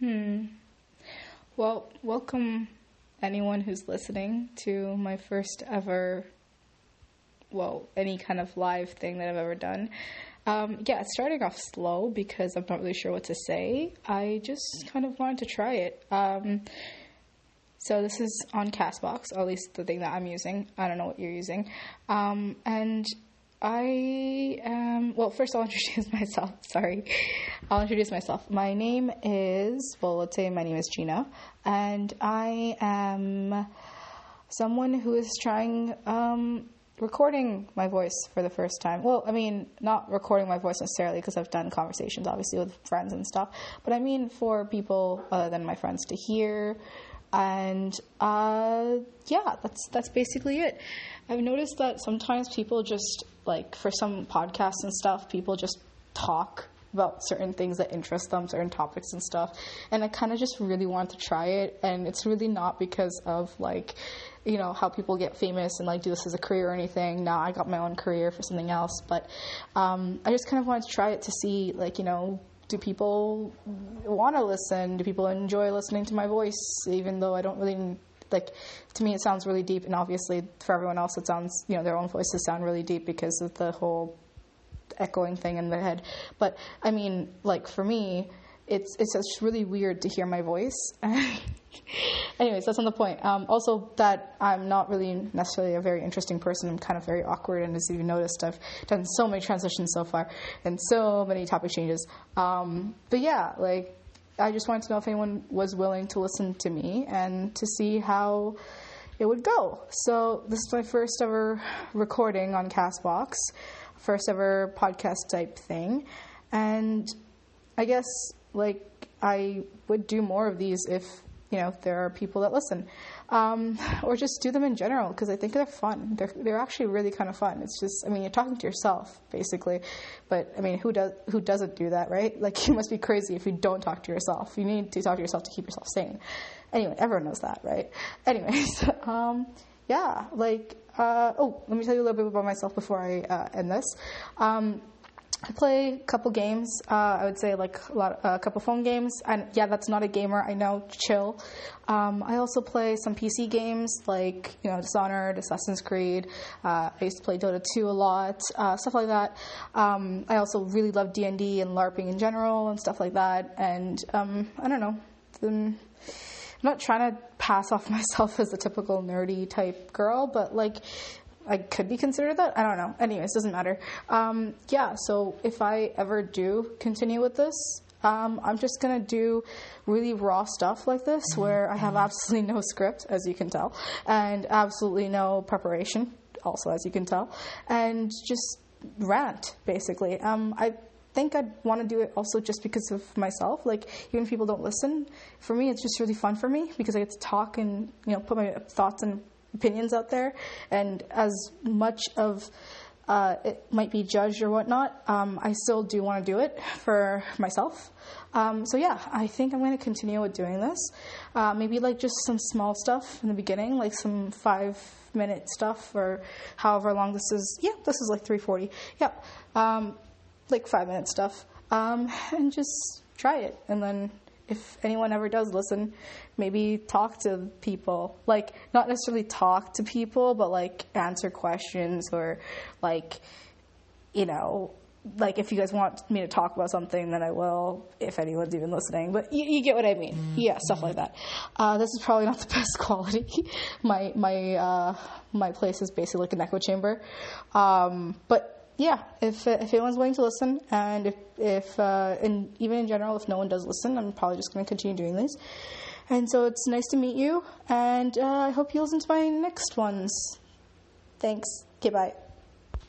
Hmm. Well, welcome anyone who's listening to my first ever, well, any kind of live thing that I've ever done. Um, yeah, starting off slow because I'm not really sure what to say. I just kind of wanted to try it. Um, so this is on Castbox, at least the thing that I'm using. I don't know what you're using. Um, and I am, well, first I'll introduce myself. Sorry. I'll introduce myself. My name is, well, let's say my name is Gina, and I am someone who is trying um, recording my voice for the first time. Well, I mean, not recording my voice necessarily because I've done conversations, obviously, with friends and stuff, but I mean for people other than my friends to hear. And uh, yeah, that's that's basically it. I've noticed that sometimes people just like for some podcasts and stuff, people just talk about certain things that interest them, certain topics and stuff. And I kind of just really want to try it. And it's really not because of like, you know, how people get famous and like do this as a career or anything. Now I got my own career for something else. But um, I just kind of wanted to try it to see, like, you know, do people want to listen? Do people enjoy listening to my voice, even though I don't really like to me it sounds really deep and obviously for everyone else it sounds you know their own voices sound really deep because of the whole echoing thing in their head but i mean like for me it's it's just really weird to hear my voice. Anyways that's not the point. Um, also that i'm not really necessarily a very interesting person. I'm kind of very awkward and as you've noticed i've done so many transitions so far and so many topic changes. Um, but yeah like I just wanted to know if anyone was willing to listen to me and to see how it would go. So this is my first ever recording on Castbox, first ever podcast type thing, and I guess like I would do more of these if you know there are people that listen um, or just do them in general because I think they're fun. They're they're actually really kind of fun. It's just I mean you're talking to yourself basically, but I mean who does who doesn't do that right? Like you must be crazy if you don't talk to yourself. You need to talk to yourself to keep yourself sane. Anyway, everyone knows that, right? Anyways, um, yeah, like uh, oh, let me tell you a little bit about myself before I uh, end this. Um, I play a couple games. Uh, I would say like a lot, a couple phone games. And yeah, that's not a gamer. I know. Chill. Um, I also play some PC games like you know Dishonored, Assassin's Creed. Uh, I used to play Dota 2 a lot, uh, stuff like that. Um, I also really love D and D and LARPing in general and stuff like that. And um, I don't know. I'm not trying to pass off myself as a typical nerdy type girl, but like I could be considered that. I don't know. Anyways, doesn't matter. Um, yeah. So if I ever do continue with this, um, I'm just gonna do really raw stuff like this, mm-hmm. where I have absolutely no script, as you can tell, and absolutely no preparation, also as you can tell, and just rant basically. Um, I think I'd want to do it also just because of myself. Like even if people don't listen, for me it's just really fun for me because I get to talk and you know put my thoughts and opinions out there, and as much of uh, it might be judged or whatnot, um, I still do want to do it for myself. Um, so yeah, I think I'm going to continue with doing this. Uh, maybe like just some small stuff in the beginning, like some five minute stuff or however long this is. Yeah, this is like 340. Yeah, um, like five minute stuff, um, and just try it, and then if anyone ever does listen, maybe talk to people. Like, not necessarily talk to people, but like answer questions or like, you know, like if you guys want me to talk about something, then I will, if anyone's even listening. But you, you get what I mean. Mm-hmm. Yeah, stuff like that. Uh, this is probably not the best quality. my my uh, my place is basically like an echo chamber. Um, but yeah, if if anyone's willing to listen, and if if uh, and even in general, if no one does listen, I'm probably just going to continue doing these. And so it's nice to meet you, and uh, I hope you listen to my next ones. Thanks. Okay, bye.